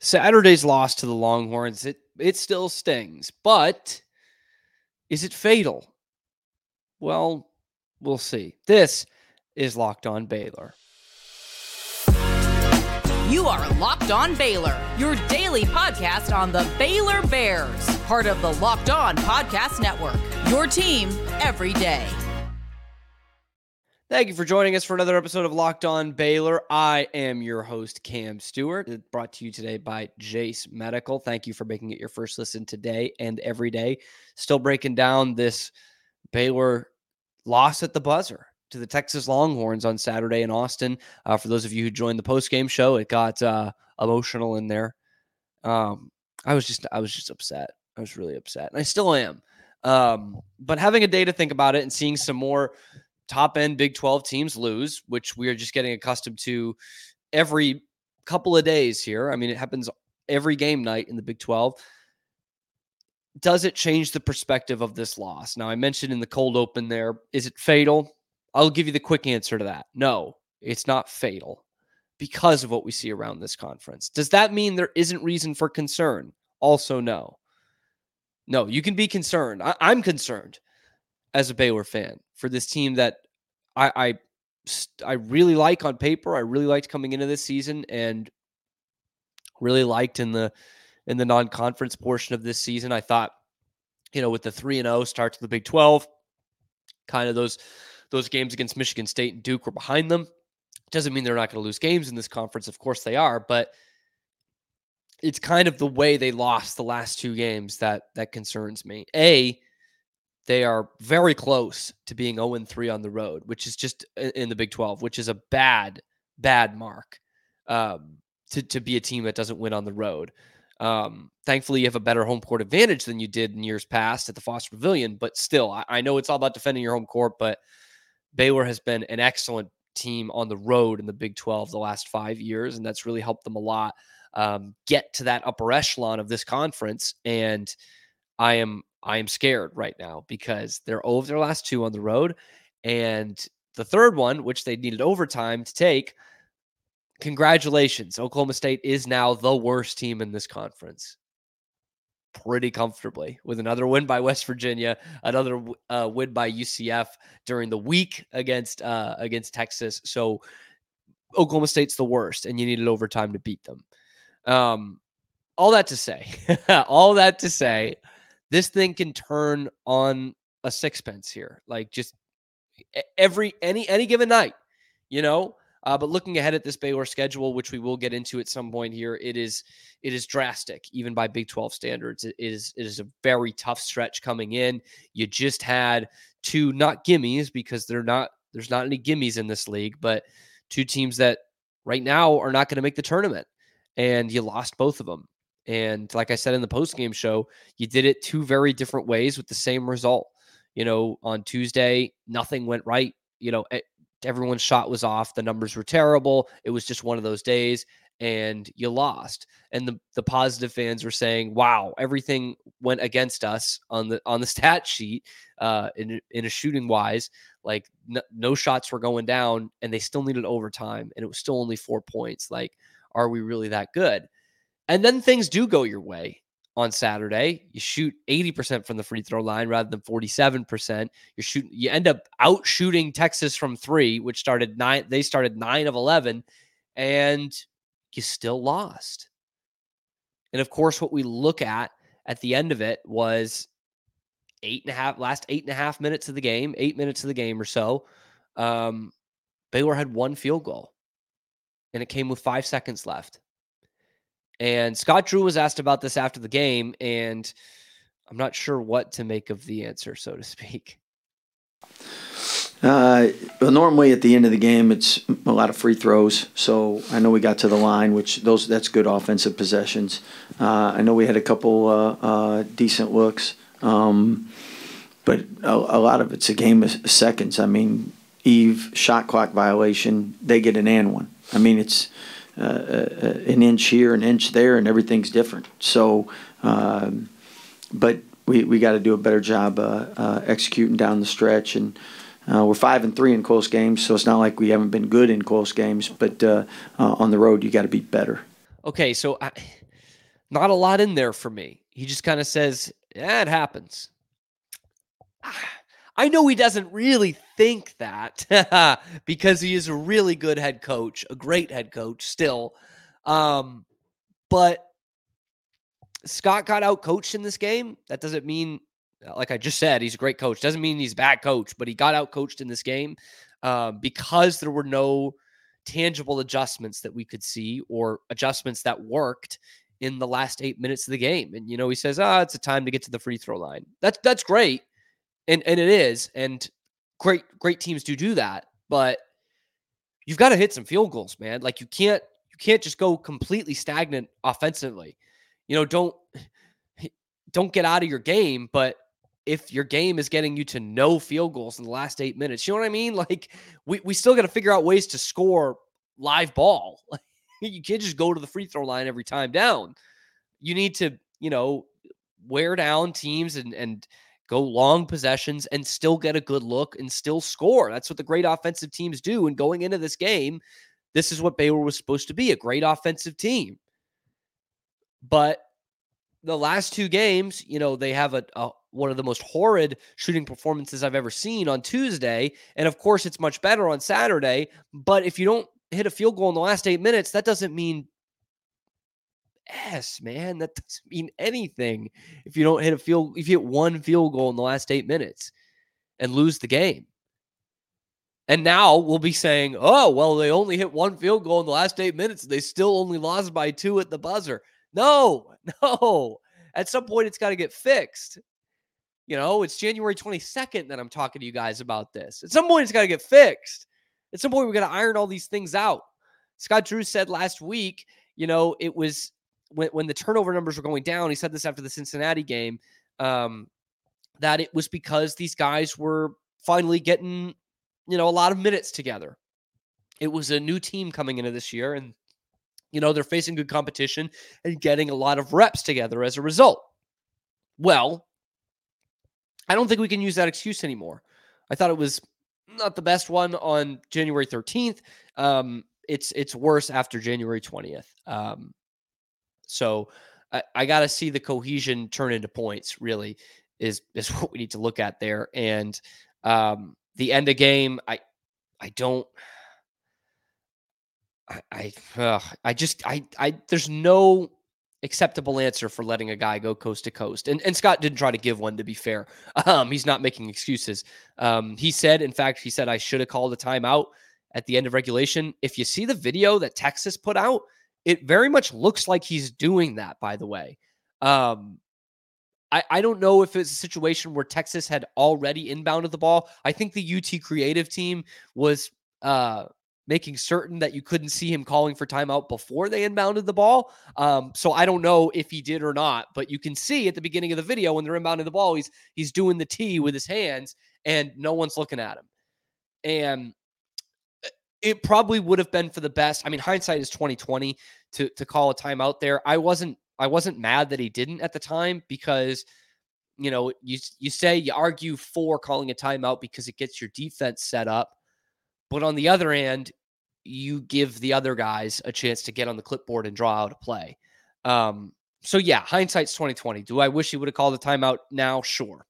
Saturday's loss to the Longhorns, it it still stings, but is it fatal? Well, we'll see. This is Locked On Baylor. You are Locked On Baylor, your daily podcast on the Baylor Bears, part of the Locked On Podcast Network. Your team every day. Thank you for joining us for another episode of Locked On Baylor. I am your host, Cam Stewart, brought to you today by Jase Medical. Thank you for making it your first listen today and every day. Still breaking down this Baylor loss at the buzzer to the Texas Longhorns on Saturday in Austin. Uh, for those of you who joined the post game show, it got uh, emotional in there. Um, I was just, I was just upset. I was really upset, and I still am. Um, but having a day to think about it and seeing some more top end Big 12 teams lose, which we are just getting accustomed to every couple of days here. I mean, it happens every game night in the Big 12. Does it change the perspective of this loss? Now, I mentioned in the cold open there, is it fatal? I'll give you the quick answer to that. No, it's not fatal because of what we see around this conference. Does that mean there isn't reason for concern? Also, no. No, you can be concerned. I, am concerned as a Baylor fan for this team that I, I I really like on paper. I really liked coming into this season and really liked in the in the non-conference portion of this season. I thought, you know, with the 3 and 0 start to the Big 12, kind of those those games against Michigan State and Duke were behind them. Doesn't mean they're not going to lose games in this conference. Of course they are, but it's kind of the way they lost the last two games that that concerns me. A, they are very close to being 0 3 on the road, which is just in the Big 12, which is a bad, bad mark um, to, to be a team that doesn't win on the road. Um, thankfully, you have a better home court advantage than you did in years past at the Foster Pavilion, but still, I, I know it's all about defending your home court, but Baylor has been an excellent team on the road in the Big 12 the last five years, and that's really helped them a lot um, get to that upper echelon of this conference. And I am I am scared right now because they're over their last two on the road. And the third one, which they needed overtime to take, congratulations. Oklahoma State is now the worst team in this conference. Pretty comfortably with another win by West Virginia, another uh, win by UCF during the week against uh, against Texas. So Oklahoma State's the worst, and you needed overtime to beat them. Um, all that to say, all that to say, this thing can turn on a sixpence here. Like just every any any given night, you know. Uh, but looking ahead at this Baylor schedule, which we will get into at some point here, it is it is drastic, even by Big 12 standards. It is it is a very tough stretch coming in. You just had two not gimmies because they're not there's not any gimmies in this league, but two teams that right now are not going to make the tournament, and you lost both of them. And like I said in the post game show, you did it two very different ways with the same result. You know, on Tuesday, nothing went right. You know, everyone's shot was off. The numbers were terrible. It was just one of those days and you lost. And the, the positive fans were saying, wow, everything went against us on the on the stat sheet uh, in, in a shooting wise. Like no, no shots were going down and they still needed overtime and it was still only four points. Like, are we really that good? And then things do go your way on Saturday. You shoot 80% from the free throw line rather than 47%. You're shooting you end up out shooting Texas from 3, which started 9 they started 9 of 11 and you still lost. And of course, what we look at at the end of it was eight and a half last eight and a half minutes of the game, eight minutes of the game or so. Um, Baylor had one field goal, and it came with five seconds left. And Scott Drew was asked about this after the game, and I'm not sure what to make of the answer, so to speak. Uh, well, normally at the end of the game, it's a lot of free throws. So I know we got to the line, which those that's good offensive possessions. Uh, I know we had a couple uh, uh decent looks, um, but a, a, lot of it's a game of seconds. I mean, Eve shot clock violation, they get an and one. I mean, it's uh, uh, an inch here, an inch there, and everything's different. So, um, but we, we got to do a better job uh, uh, executing down the stretch. And we're five and three in close games, so it's not like we haven't been good in close games. But on the road, you got to be better. Okay, so I, not a lot in there for me. He just kind of says, "Yeah, it happens." I know he doesn't really think that because he is a really good head coach, a great head coach still. Um, but Scott got out coached in this game. That doesn't mean, like I just said, he's a great coach. Doesn't mean he's a bad coach, but he got out coached in this game um, because there were no tangible adjustments that we could see or adjustments that worked in the last eight minutes of the game. And you know, he says, "Ah, oh, it's a time to get to the free throw line." That's that's great, and and it is, and great great teams do do that, but you've got to hit some field goals, man. Like you can't you can't just go completely stagnant offensively. You know, don't don't get out of your game, but if your game is getting you to no field goals in the last eight minutes, you know what I mean? Like we, we still got to figure out ways to score live ball. you can't just go to the free throw line every time down. You need to, you know, wear down teams and and go long possessions and still get a good look and still score. That's what the great offensive teams do. And going into this game, this is what Baylor was supposed to be a great offensive team. But the last two games, you know, they have a, a, one of the most horrid shooting performances I've ever seen on Tuesday, and of course, it's much better on Saturday. But if you don't hit a field goal in the last eight minutes, that doesn't mean s man. That doesn't mean anything if you don't hit a field. If you hit one field goal in the last eight minutes and lose the game. And now we'll be saying, oh, well, they only hit one field goal in the last eight minutes. They still only lost by two at the buzzer. No, no. At some point, it's got to get fixed. You know, it's January 22nd that I'm talking to you guys about this. At some point, it's got to get fixed. At some point, we got to iron all these things out. Scott Drew said last week, you know, it was when, when the turnover numbers were going down. He said this after the Cincinnati game um, that it was because these guys were finally getting, you know, a lot of minutes together. It was a new team coming into this year, and you know, they're facing good competition and getting a lot of reps together as a result. Well, I don't think we can use that excuse anymore. I thought it was not the best one on January 13th. Um, it's it's worse after January 20th. Um, so I, I got to see the cohesion turn into points. Really, is is what we need to look at there. And um, the end of game, I I don't. I I, I just I I there's no acceptable answer for letting a guy go coast to coast. And and Scott didn't try to give one to be fair. Um, he's not making excuses. Um, he said, in fact, he said I should have called a timeout at the end of regulation. If you see the video that Texas put out, it very much looks like he's doing that. By the way, um, I, I don't know if it's a situation where Texas had already inbounded the ball. I think the UT creative team was uh, making certain that you couldn't see him calling for timeout before they inbounded the ball. Um, so I don't know if he did or not, but you can see at the beginning of the video when they're inbounding the ball, he's he's doing the T with his hands, and no one's looking at him. And it probably would have been for the best. I mean, hindsight is 2020 to to call a timeout there. I wasn't I wasn't mad that he didn't at the time because you know you you say you argue for calling a timeout because it gets your defense set up. But on the other end, you give the other guys a chance to get on the clipboard and draw out a play. Um, so yeah, hindsight's 2020. Do I wish he would have called a timeout now? Sure.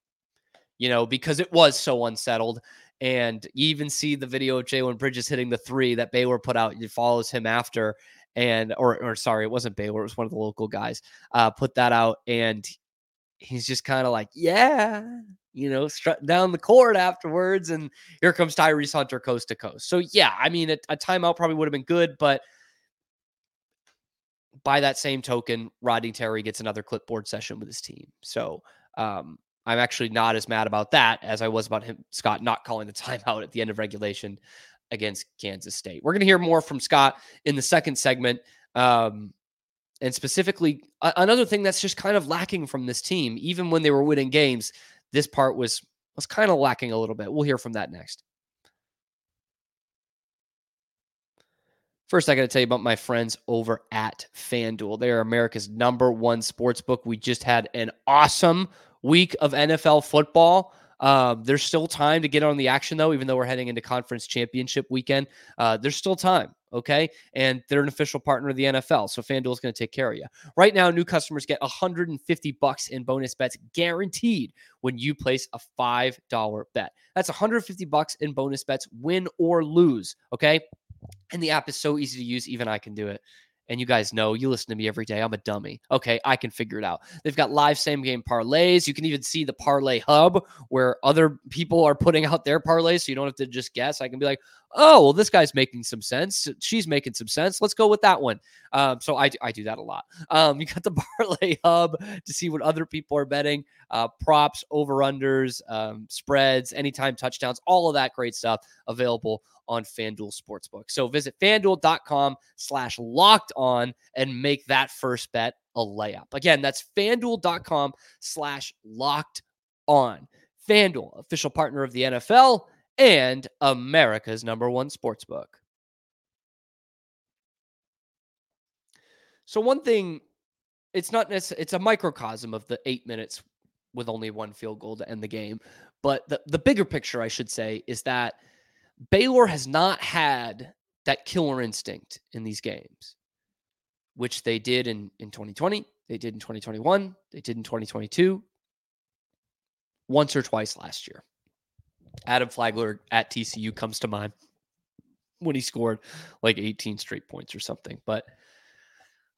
You know, because it was so unsettled. And you even see the video of Jalen Bridges hitting the three that Baylor put out. It follows him after, and or or sorry, it wasn't Baylor, it was one of the local guys. Uh, put that out, and he's just kind of like, yeah, you know, strutting down the court afterwards. And here comes Tyrese Hunter coast to coast. So, yeah, I mean, a, a timeout probably would have been good, but by that same token, Rodney Terry gets another clipboard session with his team. So, um, I'm actually not as mad about that as I was about him, Scott, not calling the timeout at the end of regulation against Kansas State. We're going to hear more from Scott in the second segment. Um, and specifically, another thing that's just kind of lacking from this team, even when they were winning games, this part was was kind of lacking a little bit. We'll hear from that next. First, I got to tell you about my friends over at FanDuel. They are America's number one sports book. We just had an awesome week of NFL football. Um, there's still time to get on the action, though, even though we're heading into conference championship weekend. Uh, there's still time. Okay. And they're an official partner of the NFL. So FanDuel is going to take care of you. Right now, new customers get 150 bucks in bonus bets guaranteed when you place a $5 bet. That's 150 bucks in bonus bets, win or lose. Okay. And the app is so easy to use, even I can do it and you guys know you listen to me every day. I'm a dummy. Okay, I can figure it out. They've got live same game parlays. You can even see the parlay hub where other people are putting out their parlays, so you don't have to just guess. I can be like, oh, well, this guy's making some sense. She's making some sense. Let's go with that one. Um, so I, I do that a lot. Um, you got the parlay hub to see what other people are betting, uh, props, over unders, um, spreads, anytime touchdowns, all of that great stuff available on FanDuel Sportsbook. So visit fanduel.com slash locked on and make that first bet a layup. Again, that's fanduel.com slash locked on. FanDuel, official partner of the NFL and America's number one sportsbook. So one thing, it's not necessarily, it's a microcosm of the eight minutes with only one field goal to end the game. But the, the bigger picture, I should say, is that Baylor has not had that killer instinct in these games, which they did in, in 2020, they did in 2021, they did in 2022, once or twice last year. Adam Flagler at TCU comes to mind when he scored like 18 straight points or something. But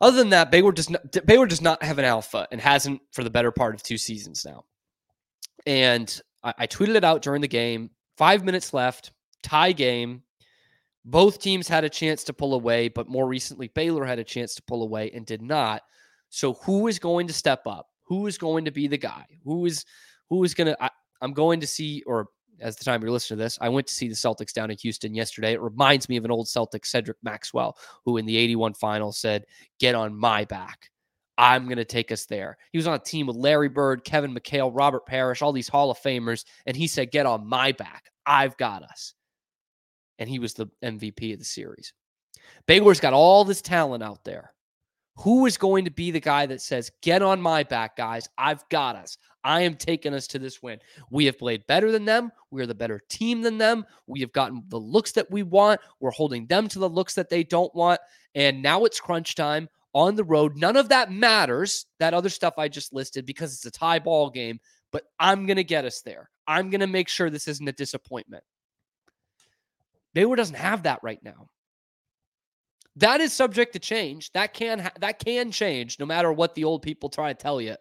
other than that, Baylor does not Baylor does not have an alpha and hasn't for the better part of two seasons now. And I, I tweeted it out during the game. Five minutes left, tie game. Both teams had a chance to pull away, but more recently, Baylor had a chance to pull away and did not. So, who is going to step up? Who is going to be the guy? Who is who is going to? I'm going to see, or as the time you're listening to this, I went to see the Celtics down in Houston yesterday. It reminds me of an old Celtic, Cedric Maxwell, who in the 81 final said, Get on my back. I'm going to take us there. He was on a team with Larry Bird, Kevin McHale, Robert Parish, all these Hall of Famers. And he said, Get on my back. I've got us. And he was the MVP of the series. Baylor's got all this talent out there. Who is going to be the guy that says, Get on my back, guys? I've got us. I am taking us to this win. We have played better than them. We are the better team than them. We have gotten the looks that we want. We're holding them to the looks that they don't want. And now it's crunch time on the road. None of that matters, that other stuff I just listed, because it's a tie ball game. But I'm going to get us there. I'm going to make sure this isn't a disappointment. Baylor doesn't have that right now. That is subject to change. That can ha- that can change no matter what the old people try to tell you.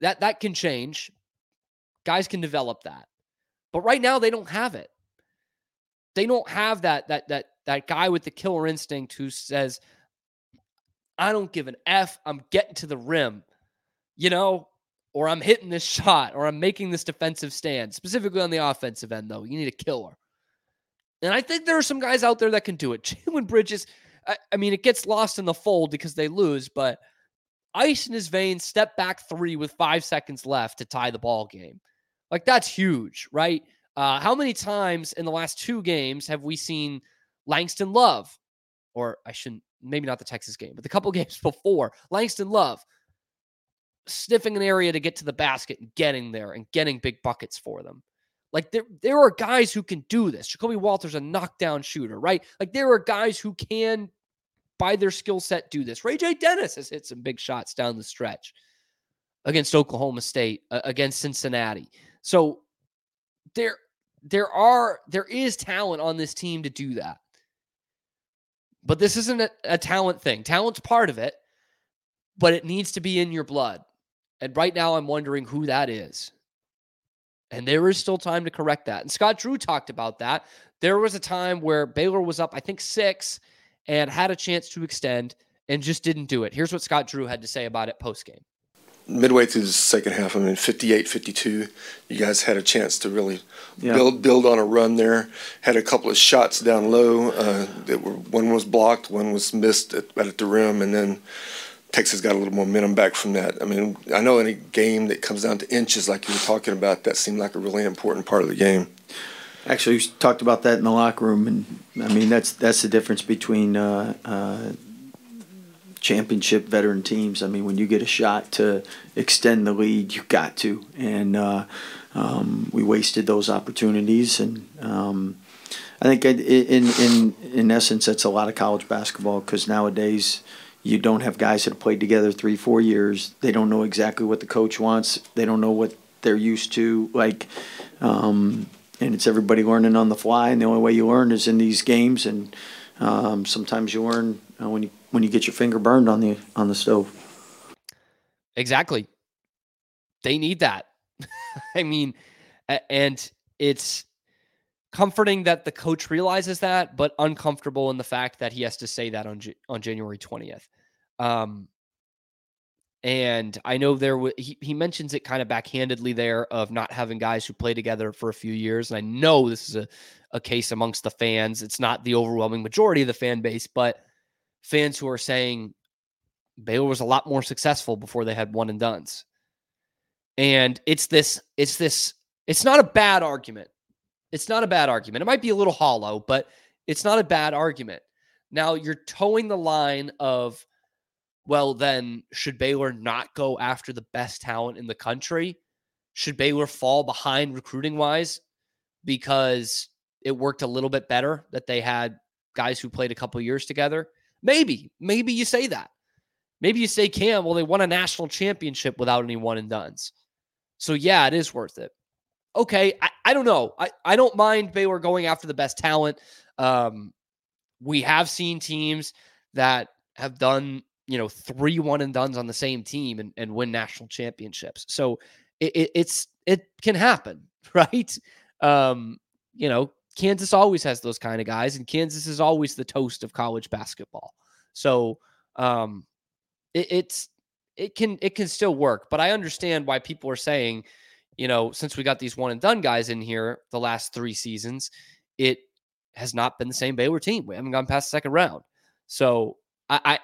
That that can change. Guys can develop that. But right now they don't have it. They don't have that that that that guy with the killer instinct who says I don't give an F. I'm getting to the rim. You know, or I'm hitting this shot or I'm making this defensive stand. Specifically on the offensive end though. You need a killer. And I think there are some guys out there that can do it. Jalen Bridges I, I mean, it gets lost in the fold because they lose, but ice in his veins, step back three with five seconds left to tie the ball game. Like that's huge, right? Uh, how many times in the last two games have we seen Langston Love, or I shouldn't, maybe not the Texas game, but the couple games before, Langston Love sniffing an area to get to the basket and getting there and getting big buckets for them. Like there, there are guys who can do this. Ja'Kobe Walter's a knockdown shooter, right? Like there are guys who can, by their skill set, do this. RayJ Dennis has hit some big shots down the stretch against Oklahoma State, uh, against Cincinnati. So there, there are, there is talent on this team to do that. But this isn't a, a talent thing. Talent's part of it, but it needs to be in your blood. And right now, I'm wondering who that is. And there is still time to correct that. And Scott Drew talked about that. There was a time where Baylor was up, I think, six and had a chance to extend and just didn't do it. Here's what Scott Drew had to say about it post game. Midway through the second half, I mean, 58 52, you guys had a chance to really yeah. build build on a run there. Had a couple of shots down low uh, that were one was blocked, one was missed at, at the rim, and then Texas got a little momentum back from that. I mean, I know in a game that comes down to inches, like you were talking about, that seemed like a really important part of the game. Actually, we talked about that in the locker room, and I mean that's that's the difference between uh, uh, championship veteran teams. I mean, when you get a shot to extend the lead, you got to, and uh, um, we wasted those opportunities, and um, I think in in in essence, that's a lot of college basketball because nowadays you don't have guys that have played together three, four years. They don't know exactly what the coach wants. They don't know what they're used to. Like, um, and it's everybody learning on the fly. And the only way you learn is in these games. And um, sometimes you learn uh, when you when you get your finger burned on the on the stove. Exactly. They need that. I mean, and it's comforting that the coach realizes that, but uncomfortable in the fact that he has to say that on on January 20th. Um, and I know there w- he, he mentions it kind of backhandedly there of not having guys who play together for a few years. And I know this is a, a case amongst the fans. It's not the overwhelming majority of the fan base, but fans who are saying Baylor was a lot more successful before they had one and dones. And it's this, it's this, it's not a bad argument. It's not a bad argument. It might be a little hollow, but it's not a bad argument. Now you're toeing the line of, well, then should Baylor not go after the best talent in the country? Should Baylor fall behind recruiting wise because it worked a little bit better that they had guys who played a couple years together? Maybe, maybe you say that. Maybe you say, Cam, well, they won a national championship without any one and dones. So, yeah, it is worth it okay, I, I don't know. I, I don't mind Baylor going after the best talent. Um, we have seen teams that have done, you know, three one and dones on the same team and, and win national championships. So it, it, it's it can happen, right? Um, you know, Kansas always has those kind of guys, and Kansas is always the toast of college basketball. So um, it, it's it can it can still work, but I understand why people are saying you know, since we got these one and done guys in here the last three seasons, it has not been the same Baylor team. We haven't gone past the second round. So I, I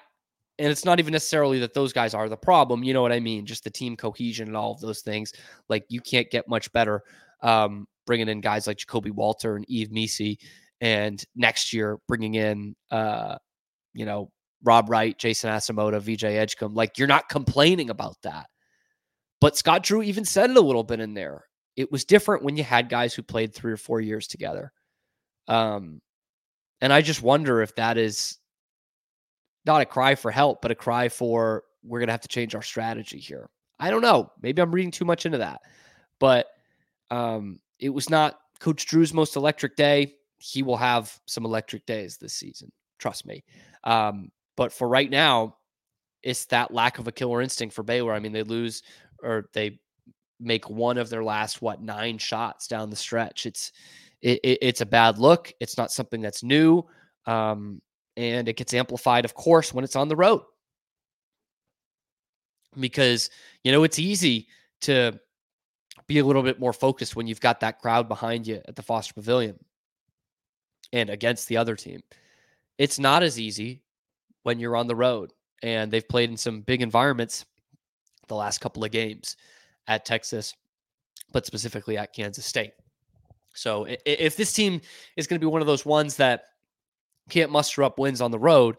and it's not even necessarily that those guys are the problem. You know what I mean? Just the team cohesion and all of those things. Like you can't get much better um, bringing in guys like Ja'Kobe Walter and Yves Missi, and next year bringing in, uh, you know, Rob Wright, Jason Asemota, VJ Edgecombe. Like you're not complaining about that. But Scott Drew even said it a little bit in there. It was different when you had guys who played three or four years together. Um, and I just wonder if that is not a cry for help, but a cry for we're going to have to change our strategy here. I don't know. Maybe I'm reading too much into that. But um, it was not Coach Drew's most electric day. He will have some electric days this season. Trust me. Um, but for right now, it's that lack of a killer instinct for Baylor. I mean, they lose or they make one of their last what nine shots down the stretch. It's it, it, it's a bad look. It's not something that's new, um, and it gets amplified, of course, when it's on the road. Because you know it's easy to be a little bit more focused when you've got that crowd behind you at the Foster Pavilion and against the other team. It's not as easy when you're on the road and they've played in some big environments the last couple of games at Texas, but specifically at Kansas State. So if this team is going to be one of those ones that can't muster up wins on the road,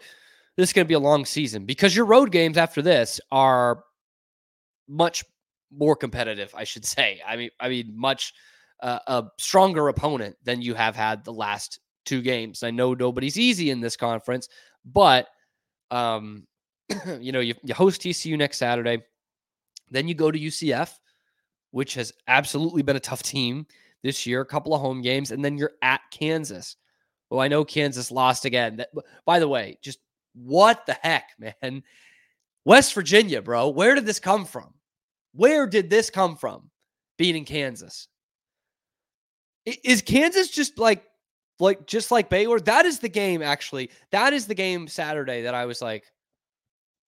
this is going to be a long season because your road games after this are much more competitive, I should say. I mean, I mean, much uh, a stronger opponent than you have had the last two games. I know nobody's easy in this conference, but um, you know, you, you host TCU next Saturday. Then you go to UCF, which has absolutely been a tough team this year, a couple of home games, and then you're at Kansas. Well, I know Kansas lost again. That, by the way, just what the heck, man? West Virginia, bro. Where did this come from? Where did this come from? Beating Kansas. Is Kansas just like like just like Baylor? That is the game actually. That is the game Saturday that I was like,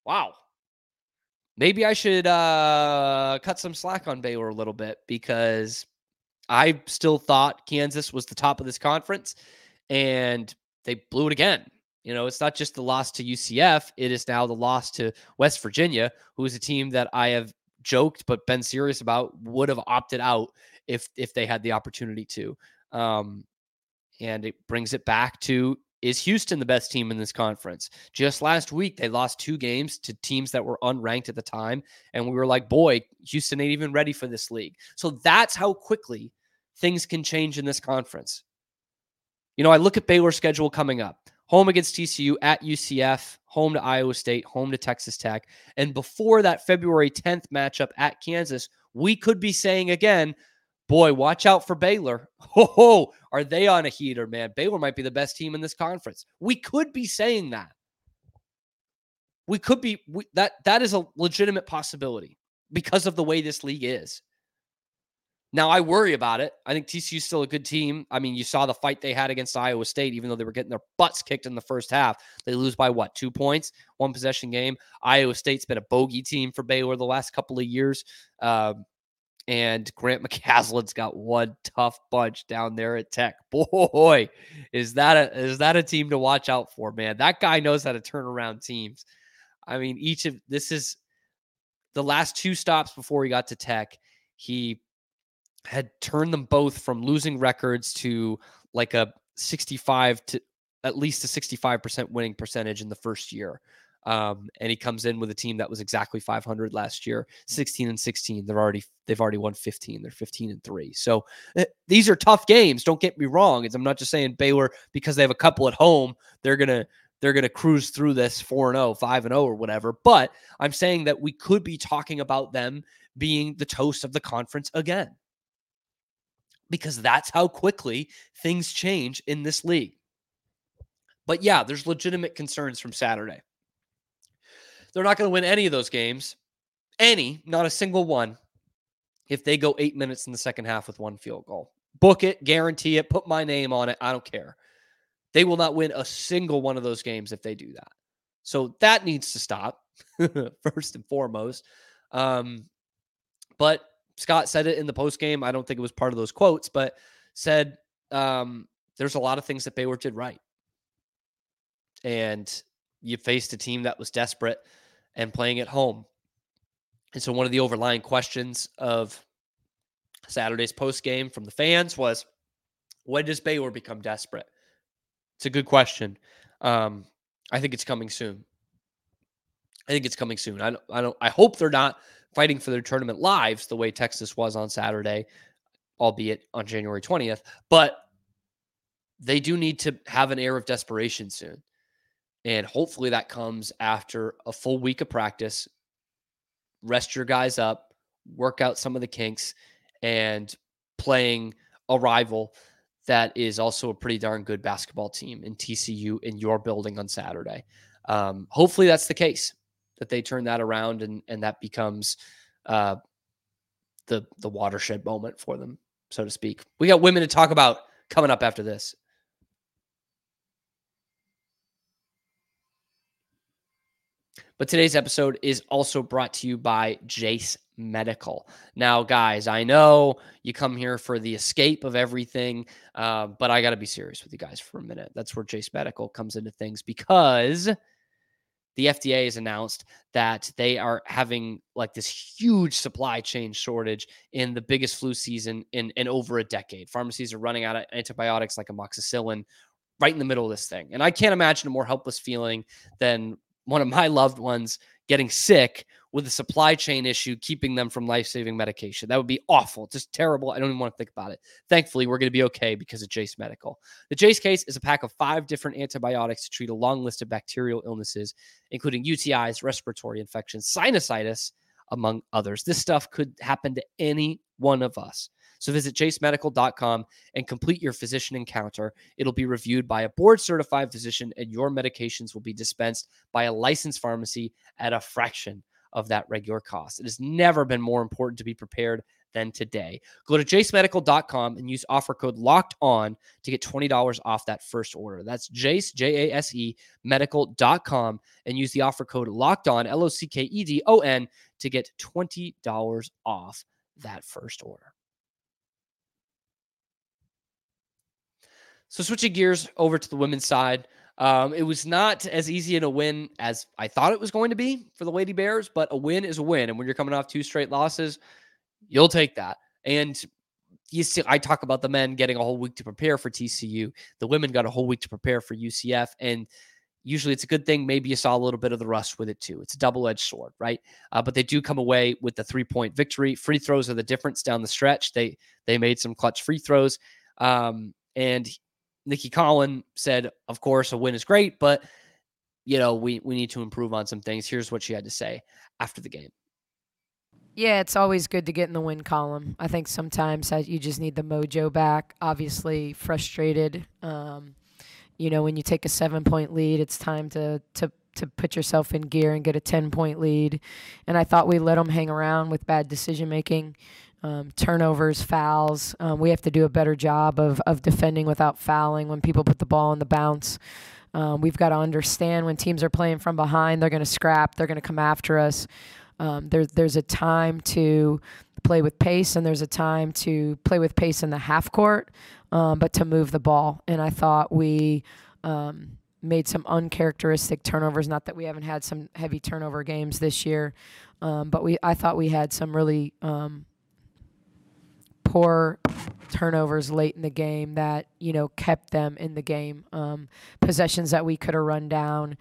wow, maybe I should uh, cut some slack on Baylor a little bit because I still thought Kansas was the top of this conference and they blew it again. You know, it's not just the loss to UCF, it is now the loss to West Virginia, who is a team that I have joked but been serious about would have opted out if if they had the opportunity to. Um, and it brings it back to is Houston the best team in this conference? Just last week, they lost two games to teams that were unranked at the time. And we were like, boy, Houston ain't even ready for this league. So that's how quickly things can change in this conference. You know, I look at Baylor's schedule coming up home against TCU, at UCF, home to Iowa State, home to Texas Tech. And before that February 10th matchup at Kansas, we could be saying again, boy, watch out for Baylor. Oh, are they on a heater, man? Baylor might be the best team in this conference. We could be saying that. We could be we, that that is a legitimate possibility because of the way this league is. Now I worry about it. I think TCU's still a good team. I mean, you saw the fight they had against Iowa State, even though they were getting their butts kicked in the first half. They lose by what, two points, one possession game. Iowa State's been a bogey team for Baylor the last couple of years. Um, and Grant McCasland's got one tough bunch down there at Tech. Boy, is that a is that a team to watch out for, man? That guy knows how to turn around teams. I mean, each of this is the last two stops before he got to Tech. He had turned them both from losing records to like a 65 to at least a 65% winning percentage in the first year. Um, and he comes in with a team that was exactly 500 last year, 16 and 16. They're already they've already won 15. They're 15 and three. So uh, these are tough games. Don't get me wrong. I'm not just saying Baylor because they have a couple at home. They're gonna they're gonna cruise through this 4 and 0, 5 and 0 or whatever. But I'm saying that we could be talking about them being the toast of the conference again because that's how quickly things change in this league. But yeah, there's legitimate concerns from Saturday. They're not going to win any of those games, any, not a single one, if they go eight minutes in the second half with one field goal. Book it, guarantee it, put my name on it. I don't care. They will not win a single one of those games if they do that. So that needs to stop, first and foremost. Um, but Scott said it in the post game. I don't think it was part of those quotes, but said um, there's a lot of things that Baylor did right. And you faced a team that was desperate and playing at home. And so one of the overlying questions of Saturday's post game from the fans was when does Baylor become desperate? It's a good question. Um, I think it's coming soon. I think it's coming soon. I don't, I don't I hope they're not fighting for their tournament lives the way Texas was on Saturday, albeit on January 20th. But they do need to have an air of desperation soon. And hopefully that comes after a full week of practice. Rest your guys up, work out some of the kinks, and playing a rival that is also a pretty darn good basketball team in TCU in your building on Saturday. Um, hopefully that's the case that they turn that around and and that becomes uh, the the watershed moment for them, so to speak. We got women to talk about coming up after this. But today's episode is also brought to you by Jase Medical. Now, guys, I know you come here for the escape of everything, uh, but I got to be serious with you guys for a minute. That's where Jase Medical comes into things because the FDA has announced that they are having like this huge supply chain shortage in the biggest flu season in, in over a decade. Pharmacies are running out of antibiotics like amoxicillin right in the middle of this thing. And I can't imagine a more helpless feeling than one of my loved ones getting sick with a supply chain issue keeping them from life-saving medication. That would be awful, just terrible. I don't even want to think about it. Thankfully, we're going to be okay because of Jase Medical. The Jase case is a pack of five different antibiotics to treat a long list of bacterial illnesses, including UTIs, respiratory infections, sinusitis, among others. This stuff could happen to any one of us. So visit jasemedical.com and complete your physician encounter. It'll be reviewed by a board certified physician, and your medications will be dispensed by a licensed pharmacy at a fraction of that regular cost. It has never been more important to be prepared than today. Go to jasemedical.com and use offer code locked on to get $20 off that first order. That's Jase, J A S E, medical.com and use the offer code locked on, L O C K E D O N, to get $20 off that first order. So switching gears over to the women's side, um, it was not as easy in a win as I thought it was going to be for the Lady Bears, but a win is a win. And when you're coming off two straight losses, you'll take that. And you see, I talk about the men getting a whole week to prepare for TCU. The women got a whole week to prepare for UCF. And usually it's a good thing. Maybe you saw a little bit of the rust with it too. It's a double edged sword, right? Uh, but they do come away with the three point victory. Free throws are the difference down the stretch. They they made some clutch free throws. Um, and Nicki Collen said, of course, a win is great, but you know, we we need to improve on some things. Here's what she had to say after the game. Yeah, it's always good to get in the win column. I think sometimes you just need the mojo back. Obviously, frustrated. Um, you know, when you take a seven point lead, it's time to to to put yourself in gear and get a ten point lead. And I thought we let them hang around with bad decision making. Um, turnovers, fouls. Um, we have to do a better job of, of defending without fouling when people put the ball on the bounce. Um, we've got to understand when teams are playing from behind, they're going to scrap, they're going to come after us. Um, there, there's a time to play with pace, and there's a time to play with pace in the half court, um, but to move the ball. And I thought we um, made some uncharacteristic turnovers. Not that we haven't had some heavy turnover games this year, um, but we I thought we had some really um, poor turnovers late in the game that you know kept them in the game. Um, possessions that we could have run down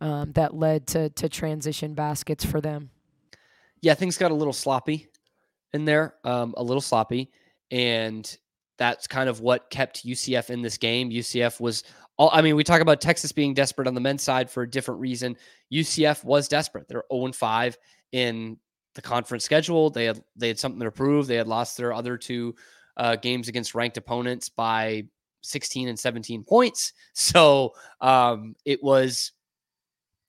um, that led to to transition baskets for them. Yeah, things got a little sloppy in there, um, a little sloppy, and that's kind of what kept UCF in this game. UCF was all. I mean, we talk about Texas being desperate on the men's side for a different reason. UCF was desperate. They're 0 5 in the conference schedule. They had they had something to prove. They had lost their other two uh, games against ranked opponents by 16 and 17 points. So um, it was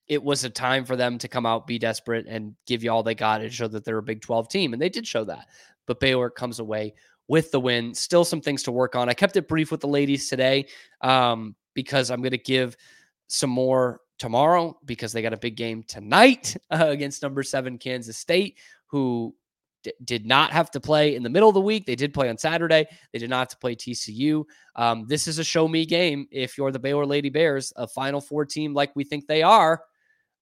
it was a time for them to come out, be desperate, and give you all they got and show that they're a Big 12 team. And they did show that. But Baylor comes away with the win. Still some things to work on. I kept it brief with the ladies today um, because I'm going to give some more tomorrow because they got a big game tonight uh, against number seven Kansas State, who d- did not have to play in the middle of the week. They did play on Saturday. They did not have to play TCU. Um, this is a show me game. If you're the Baylor Lady Bears, a Final Four team like we think they are,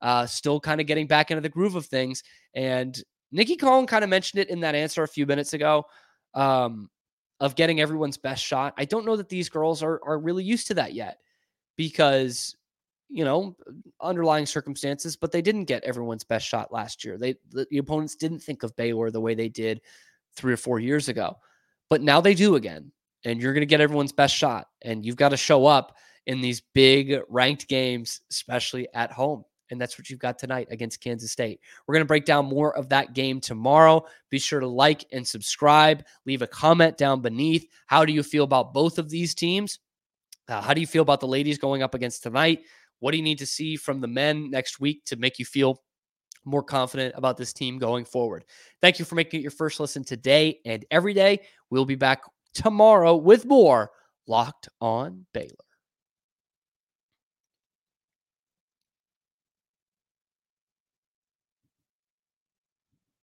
uh, still kind of getting back into the groove of things. And Nicki Collen kind of mentioned it in that answer a few minutes ago um, of getting everyone's best shot. I don't know that these girls are are really used to that yet because you know underlying circumstances, but they didn't get everyone's best shot last year. They the, the opponents didn't think of Baylor the way they did three or four years ago, but now they do again. And you're going to get everyone's best shot, and you've got to show up in these big ranked games, especially at home. And that's what you've got tonight against Kansas State. We're going to break down more of that game tomorrow. Be sure to like and subscribe. Leave a comment down beneath. How do you feel about both of these teams? Uh, how do you feel about the ladies going up against tonight? What do you need to see from the men next week to make you feel more confident about this team going forward? Thank you for making it your first listen today and every day. We'll be back tomorrow with more Locked on Baylor.